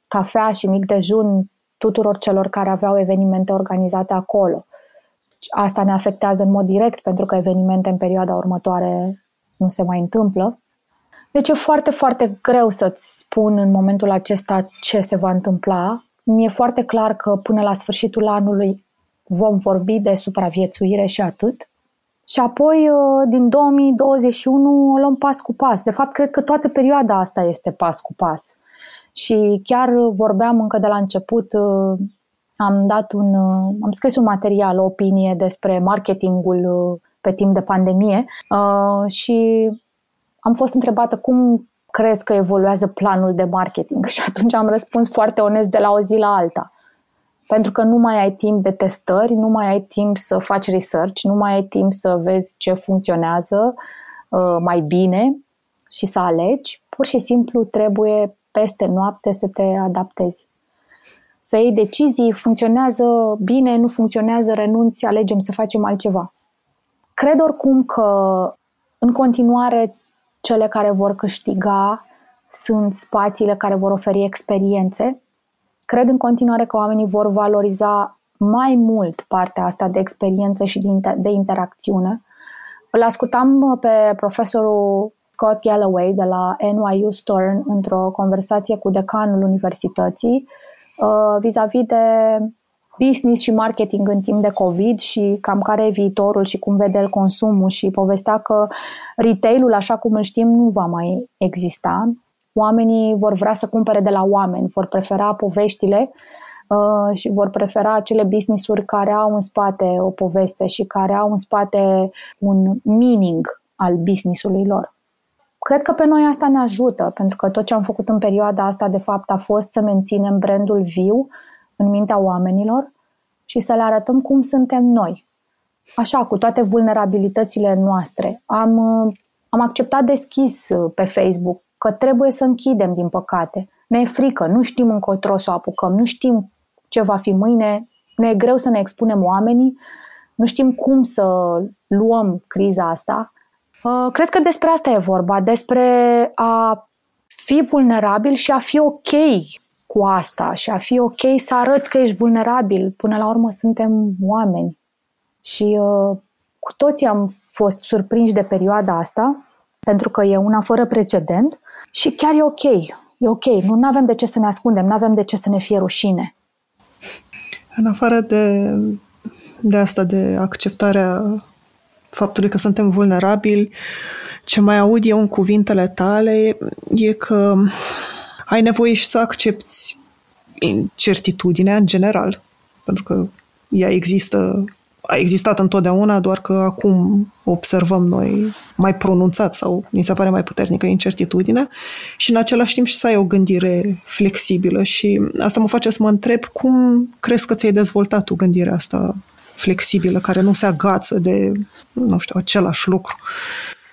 cafea și mic dejun tuturor celor care aveau evenimente organizate acolo. Asta ne afectează în mod direct pentru că evenimente în perioada următoare nu se mai întâmplă. Deci e foarte, foarte greu să-ți spun în momentul acesta ce se va întâmpla. Mi-e foarte clar că până la sfârșitul anului vom vorbi de supraviețuire și atât. Și apoi, uh, din 2021, o luăm pas cu pas. De fapt, cred că toată perioada asta este pas cu pas. Și chiar vorbeam încă de la început, uh, am dat un, uh, am scris un material, o opinie despre marketingul uh, pe timp de pandemie și am fost întrebată cum crezi că evoluează planul de marketing <laughs> și atunci am răspuns foarte onest de la o zi la alta. Pentru că nu mai ai timp de testări, nu mai ai timp să faci research, nu mai ai timp să vezi ce funcționează mai bine și să alegi. Pur și simplu trebuie peste noapte să te adaptezi. Să iei decizii, funcționează bine, nu funcționează, renunți, alegem să facem altceva. Cred oricum că în continuare cele care vor câștiga sunt spațiile care vor oferi experiențe. Cred în continuare că oamenii vor valoriza mai mult partea asta de experiență și de interacțiune. Îl ascultam pe profesorul Scott Galloway de la NYU Stern într-o conversație cu decanul universității uh, vis-a-vis de business și marketing în timp de COVID și cam care e viitorul și cum vede el consumul și povestea că retailul, așa cum îl știm, nu va mai exista. Oamenii vor vrea să cumpere de la oameni, vor prefera poveștile uh, și vor prefera acele business-uri care au în spate o poveste și care au în spate un meaning al business-ului lor. Cred că pe noi asta ne ajută, pentru că tot ce am făcut în perioada asta, de fapt, a fost să menținem brandul viu în mintea oamenilor și să le arătăm cum suntem noi. Așa, cu toate vulnerabilitățile noastre. Am, am acceptat deschis uh, pe Facebook că trebuie să închidem, din păcate. Ne e frică, nu știm încotro să o apucăm, nu știm ce va fi mâine, ne e greu să ne expunem oamenii, nu știm cum să luăm criza asta Uh, cred că despre asta e vorba, despre a fi vulnerabil și a fi ok cu asta și a fi ok să arăți că ești vulnerabil. Până la urmă suntem oameni. Și uh, cu toții am fost surprinși de perioada asta, pentru că e una fără precedent și chiar e ok. E ok. Nu avem de ce să ne ascundem, nu avem de ce să ne fie rușine. În afară de, de asta, de acceptarea faptului că suntem vulnerabili, ce mai aud eu în cuvintele tale e că ai nevoie și să accepti certitudinea în general, pentru că ea există, a existat întotdeauna, doar că acum observăm noi mai pronunțat sau ni se pare mai puternică incertitudinea și în același timp și să ai o gândire flexibilă și asta mă face să mă întreb cum crezi că ți-ai dezvoltat tu gândirea asta flexibilă, care nu se agață de, nu știu, același lucru.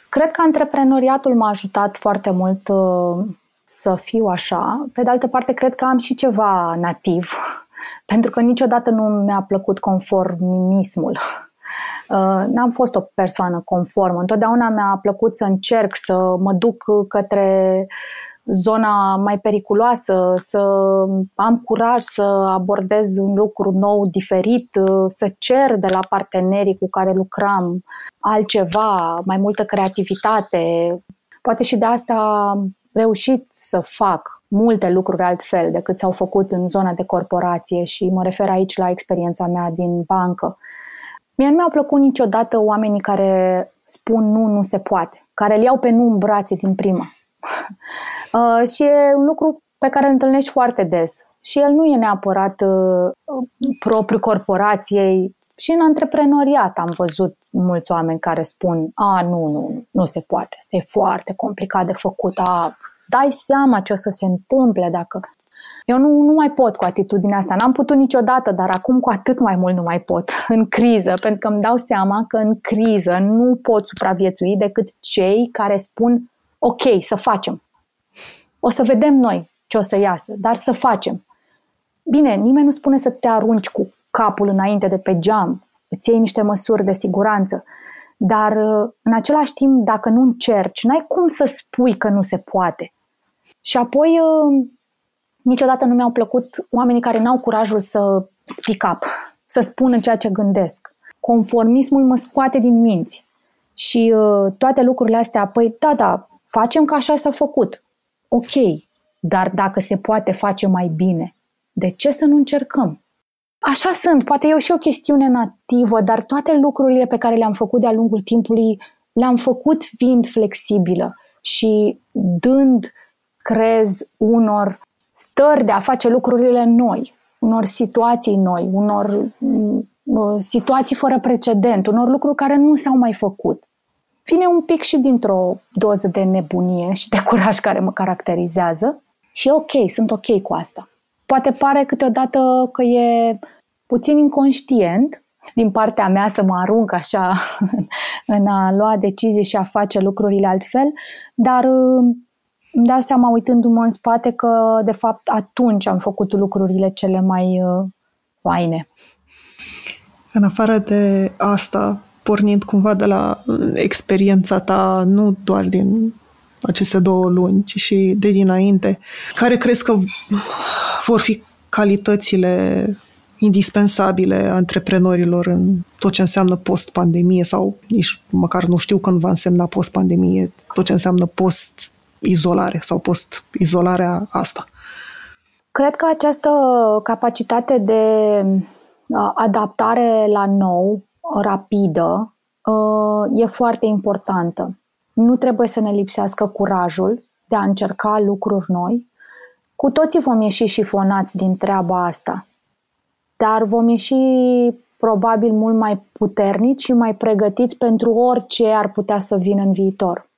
Cred că antreprenoriatul m-a ajutat foarte mult uh, să fiu așa. Pe de altă parte, cred că am și ceva nativ, <laughs> pentru că niciodată nu mi-a plăcut conformismul. <laughs> Uh, n-am fost o persoană conformă. Întotdeauna mi-a plăcut să încerc să mă duc către zona mai periculoasă, să am curaj să abordez un lucru nou, diferit, să cer de la partenerii cu care lucram altceva, mai multă creativitate. Poate și de asta am reușit să fac multe lucruri altfel decât s-au făcut în zona de corporație și mă refer aici la experiența mea din bancă. Mie nu mi-au plăcut niciodată oamenii care spun nu, nu se poate, care îl iau pe nu în brațe din prima <laughs> Uh, și e un lucru pe care îl întâlnești foarte des. Și el nu e neapărat uh, propriu corporației, Și în antreprenoriat am văzut mulți oameni care spun, a, nu, nu, nu se poate, asta e foarte complicat de făcut, a, dai seama ce o să se întâmple dacă... Eu nu, nu mai pot cu atitudinea asta, n-am putut niciodată, dar acum cu atât mai mult nu mai pot, <laughs> în criză, pentru că îmi dau seama că în criză nu pot supraviețui decât cei care spun, ok, să facem. O să vedem noi ce o să iasă, dar să facem. Bine, nimeni nu spune să te arunci cu capul înainte de pe geam, îți iei niște măsuri de siguranță, dar în același timp, dacă nu încerci, n-ai cum să spui că nu se poate. Și apoi, niciodată nu mi-au plăcut oamenii care n-au curajul să speak up, să spună ceea ce gândesc. Conformismul mă scoate din minți. Și toate lucrurile astea, păi da, da, facem ca așa s-a făcut. Ok, dar dacă se poate face mai bine, de ce să nu încercăm? Așa sunt, poate e și o chestiune nativă, dar toate lucrurile pe care le-am făcut de-a lungul timpului le-am făcut fiind flexibilă și dând crez unor stări de a face lucrurile noi, unor situații noi, unor mm, situații fără precedent, unor lucruri care nu s-au mai făcut. Vine un pic și dintr-o doză de nebunie și de curaj care mă caracterizează și e ok, sunt ok cu asta. Poate pare câteodată că e puțin inconștient din partea mea să mă arunc așa <laughs> în a lua decizii și a face lucrurile altfel, dar uh, îmi dau seama uitându-mă în spate că de fapt atunci am făcut lucrurile cele mai uh, faine. În afară de asta, pornind cumva de la experiența ta, nu doar din aceste două luni, ci și de dinainte, care crezi că vor fi calitățile indispensabile antreprenorilor în tot ce înseamnă post-pandemie sau nici măcar nu știu când va însemna post-pandemie, tot ce înseamnă post-izolare sau post-izolarea asta. Cred că această capacitate de adaptare la nou, rapidă, e foarte importantă. Nu trebuie să ne lipsească curajul de a încerca lucruri noi. Cu toții vom ieși șifonați din treaba asta dar vom ieși probabil mult mai puternici și mai pregătiți pentru orice ar putea să vină în viitor.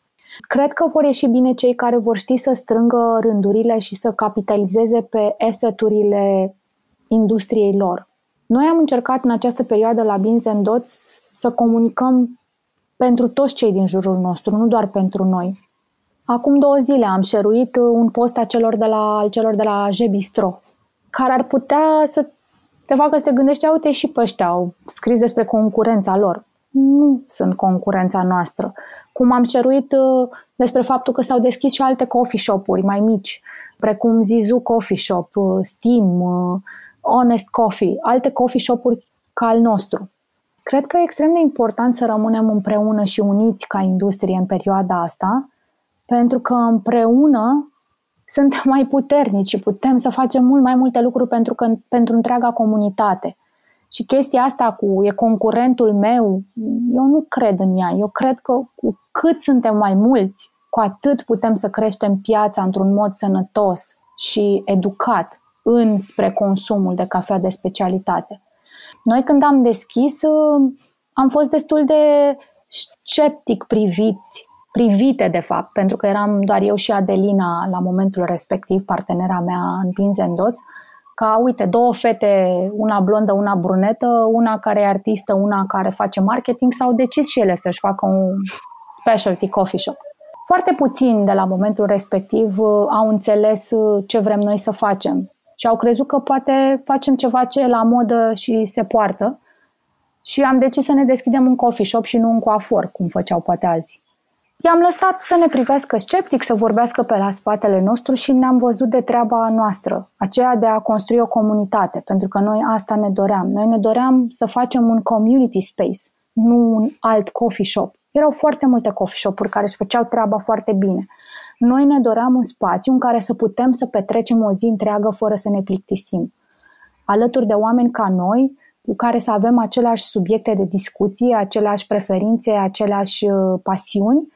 Cred că vor ieși bine cei care vor ști să strângă rândurile și să capitalizeze pe eseturile industriei lor. Noi am încercat în această perioadă la Beans Dots să comunicăm pentru toți cei din jurul nostru, nu doar pentru noi. Acum două zile am șeruit un post a celor de la, al celor de la Jebistro, care ar putea să te facă să te gândești, uite și pe ăștia au scris despre concurența lor. Nu sunt concurența noastră. Cum am ceruit uh, despre faptul că s-au deschis și alte coffee shop-uri mai mici, precum Zizu Coffee Shop, uh, Steam, uh, Honest Coffee, alte coffee shop-uri ca al nostru. Cred că e extrem de important să rămânem împreună și uniți ca industrie în perioada asta, pentru că împreună suntem mai puternici și putem să facem mult mai multe lucruri pentru, că, pentru întreaga comunitate. Și chestia asta cu e concurentul meu, eu nu cred în ea. Eu cred că cu cât suntem mai mulți, cu atât putem să creștem piața într-un mod sănătos și educat înspre consumul de cafea de specialitate. Noi când am deschis, am fost destul de sceptic priviți privite, de fapt, pentru că eram doar eu și Adelina la momentul respectiv, partenera mea în Pins and Dots, ca, uite, două fete, una blondă, una brunetă, una care e artistă, una care face marketing, s-au decis și ele să-și facă un specialty coffee shop. Foarte puțin de la momentul respectiv uh, au înțeles uh, ce vrem noi să facem și au crezut că poate facem ceva ce e la modă și se poartă și am decis să ne deschidem un coffee shop și nu un coafor, cum făceau poate alții. I-am lăsat să ne privească sceptic, să vorbească pe la spatele nostru și ne-am văzut de treaba noastră, aceea de a construi o comunitate, pentru că noi asta ne doream. Noi ne doream să facem un community space, nu un alt coffee shop. Erau foarte multe coffee shop-uri care își făceau treaba foarte bine. Noi ne doream un spațiu în care să putem să petrecem o zi întreagă fără să ne plictisim. Alături de oameni ca noi, cu care să avem aceleași subiecte de discuție, aceleași preferințe, aceleași uh, pasiuni,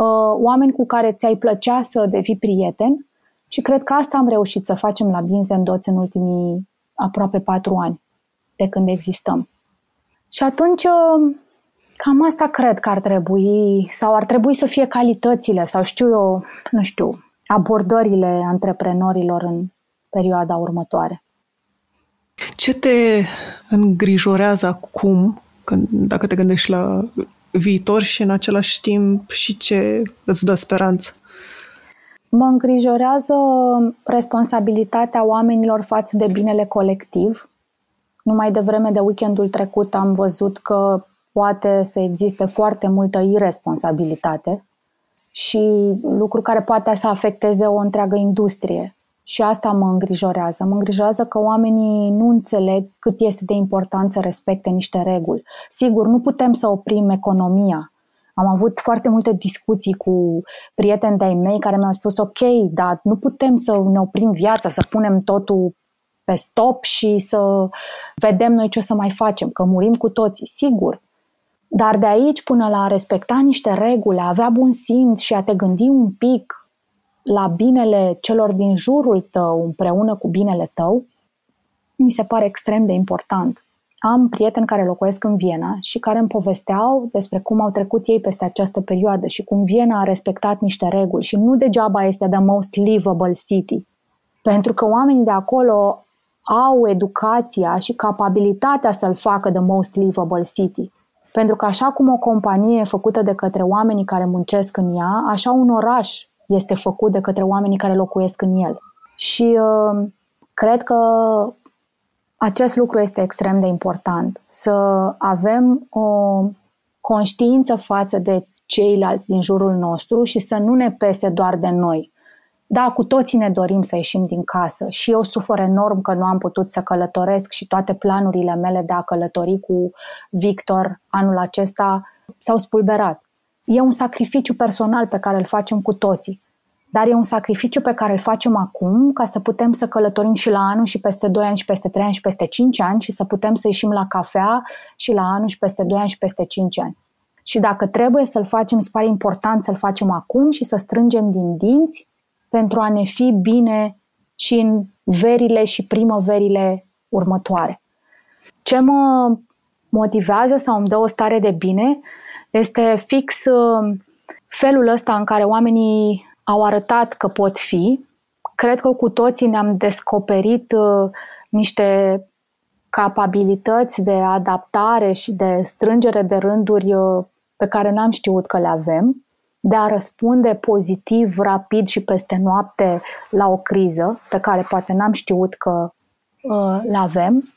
Uh, oameni cu care ți-ai plăcea să devii prieten și cred că asta am reușit să facem la Beans Dots în ultimii aproape patru ani de când existăm. Și atunci uh, cam asta cred că ar trebui, sau ar trebui să fie calitățile, sau știu eu, nu știu, abordările antreprenorilor în perioada următoare. Ce te îngrijorează acum, când, dacă te gândești la viitor și în același timp și ce îți dă speranță? Mă îngrijorează responsabilitatea oamenilor față de binele colectiv. Numai de vreme de weekendul trecut am văzut că poate să existe foarte multă irresponsabilitate și lucru care poate să afecteze o întreagă industrie. Și asta mă îngrijorează. Mă îngrijorează că oamenii nu înțeleg cât este de important să respecte niște reguli. Sigur, nu putem să oprim economia. Am avut foarte multe discuții cu prieteni de-ai mei care mi-au spus ok, dar nu putem să ne oprim viața, să punem totul pe stop și să vedem noi ce o să mai facem, că murim cu toții. Sigur, dar de aici până la a respecta niște reguli, a avea bun simț și a te gândi un pic la binele celor din jurul tău împreună cu binele tău, mi se pare extrem de important. Am prieteni care locuiesc în Viena și care îmi povesteau despre cum au trecut ei peste această perioadă și cum Viena a respectat niște reguli și nu degeaba este the most livable city. Pentru că oamenii de acolo au educația și capabilitatea să-l facă the most livable city. Pentru că așa cum o companie e făcută de către oamenii care muncesc în ea, așa un oraș este făcut de către oamenii care locuiesc în el. Și uh, cred că acest lucru este extrem de important. Să avem o conștiință față de ceilalți din jurul nostru și să nu ne pese doar de noi. Da, cu toții ne dorim să ieșim din casă și eu sufăr enorm că nu am putut să călătoresc și toate planurile mele de a călători cu Victor anul acesta s-au spulberat. E un sacrificiu personal pe care îl facem cu toții, dar e un sacrificiu pe care îl facem acum ca să putem să călătorim și la anul și peste 2 ani și peste 3 ani și peste 5 ani și să putem să ieșim la cafea și la anul și peste 2 ani și peste 5 ani. Și dacă trebuie să-l facem, se pare important să-l facem acum și să strângem din dinți pentru a ne fi bine și în verile și primăverile următoare. Ce mă motivează sau îmi dă o stare de bine este fix uh, felul ăsta în care oamenii au arătat că pot fi. Cred că cu toții ne-am descoperit uh, niște capabilități de adaptare și de strângere de rânduri uh, pe care n-am știut că le avem de a răspunde pozitiv, rapid și peste noapte la o criză pe care poate n-am știut că uh, le avem.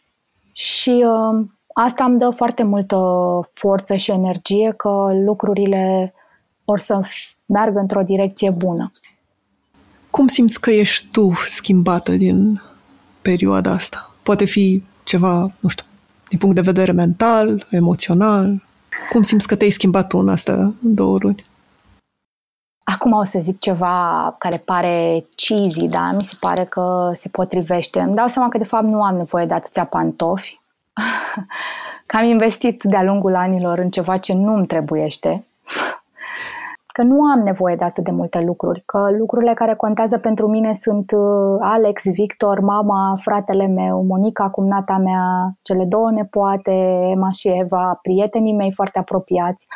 Și uh, asta îmi dă foarte multă forță și energie că lucrurile or să meargă într-o direcție bună. Cum simți că ești tu schimbată din perioada asta? Poate fi ceva, nu știu, din punct de vedere mental, emoțional? Cum simți că te-ai schimbat tu în astea două luni? Acum o să zic ceva care pare cheesy, dar mi se pare că se potrivește. Îmi dau seama că de fapt nu am nevoie de atâția pantofi. <laughs> că am investit de-a lungul anilor în ceva ce nu îmi trebuiește. <laughs> că nu am nevoie de atât de multe lucruri, că lucrurile care contează pentru mine sunt uh, Alex, Victor, mama, fratele meu, Monica, cumnata mea, cele două nepoate, Emma și Eva, prietenii mei foarte apropiați.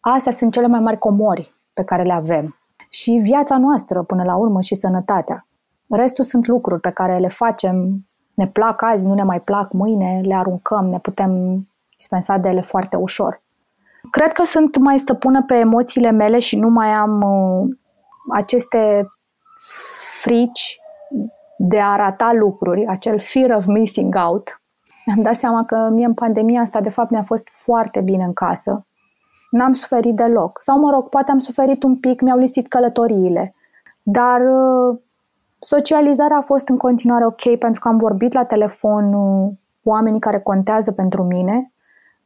Astea sunt cele mai mari comori pe care le avem. Și viața noastră, până la urmă, și sănătatea. Restul sunt lucruri pe care le facem, ne plac azi, nu ne mai plac mâine, le aruncăm, ne putem dispensa de ele foarte ușor. Cred că sunt mai stăpână pe emoțiile mele și nu mai am uh, aceste frici de a rata lucruri, acel fear of missing out. Mi-am dat seama că mie în pandemia asta, de fapt, mi-a fost foarte bine în casă n-am suferit deloc. Sau, mă rog, poate am suferit un pic, mi-au lisit călătoriile. Dar uh, socializarea a fost în continuare ok pentru că am vorbit la telefon cu oamenii care contează pentru mine.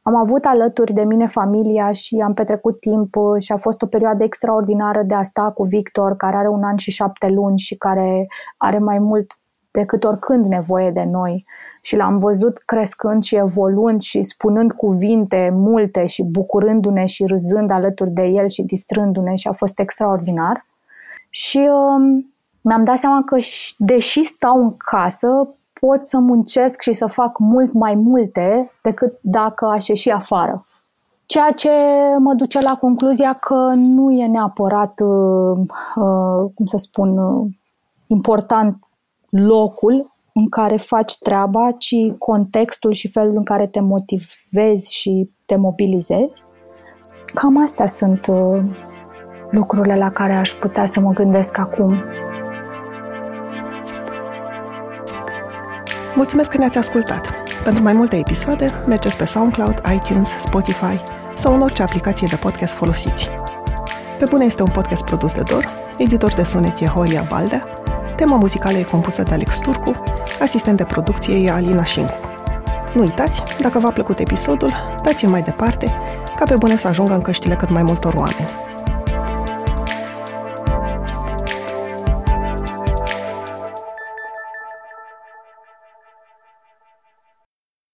Am avut alături de mine familia și am petrecut timp uh, și a fost o perioadă extraordinară de a sta cu Victor, care are un an și șapte luni și care are mai mult decât oricând nevoie de noi și l-am văzut crescând și evoluând și spunând cuvinte multe și bucurându-ne și râzând alături de el și distrându-ne și a fost extraordinar. Și um, mi-am dat seama că deși stau în casă, pot să muncesc și să fac mult mai multe decât dacă aș ieși afară. Ceea ce mă duce la concluzia că nu e neapărat, uh, uh, cum să spun, uh, important locul în care faci treaba, ci contextul și felul în care te motivezi și te mobilizezi. Cam astea sunt lucrurile la care aș putea să mă gândesc acum. Mulțumesc că ne-ați ascultat! Pentru mai multe episoade, mergeți pe SoundCloud, iTunes, Spotify sau în orice aplicație de podcast folosiți. Pe bune este un podcast produs de Dor, editor de sonet e Horia Baldea, tema muzicală e compusă de Alex Turcu, asistent de producție e Alina Șincu. Nu uitați, dacă v-a plăcut episodul, dați-l mai departe, ca pe bune să ajungă în căștile cât mai multor oameni.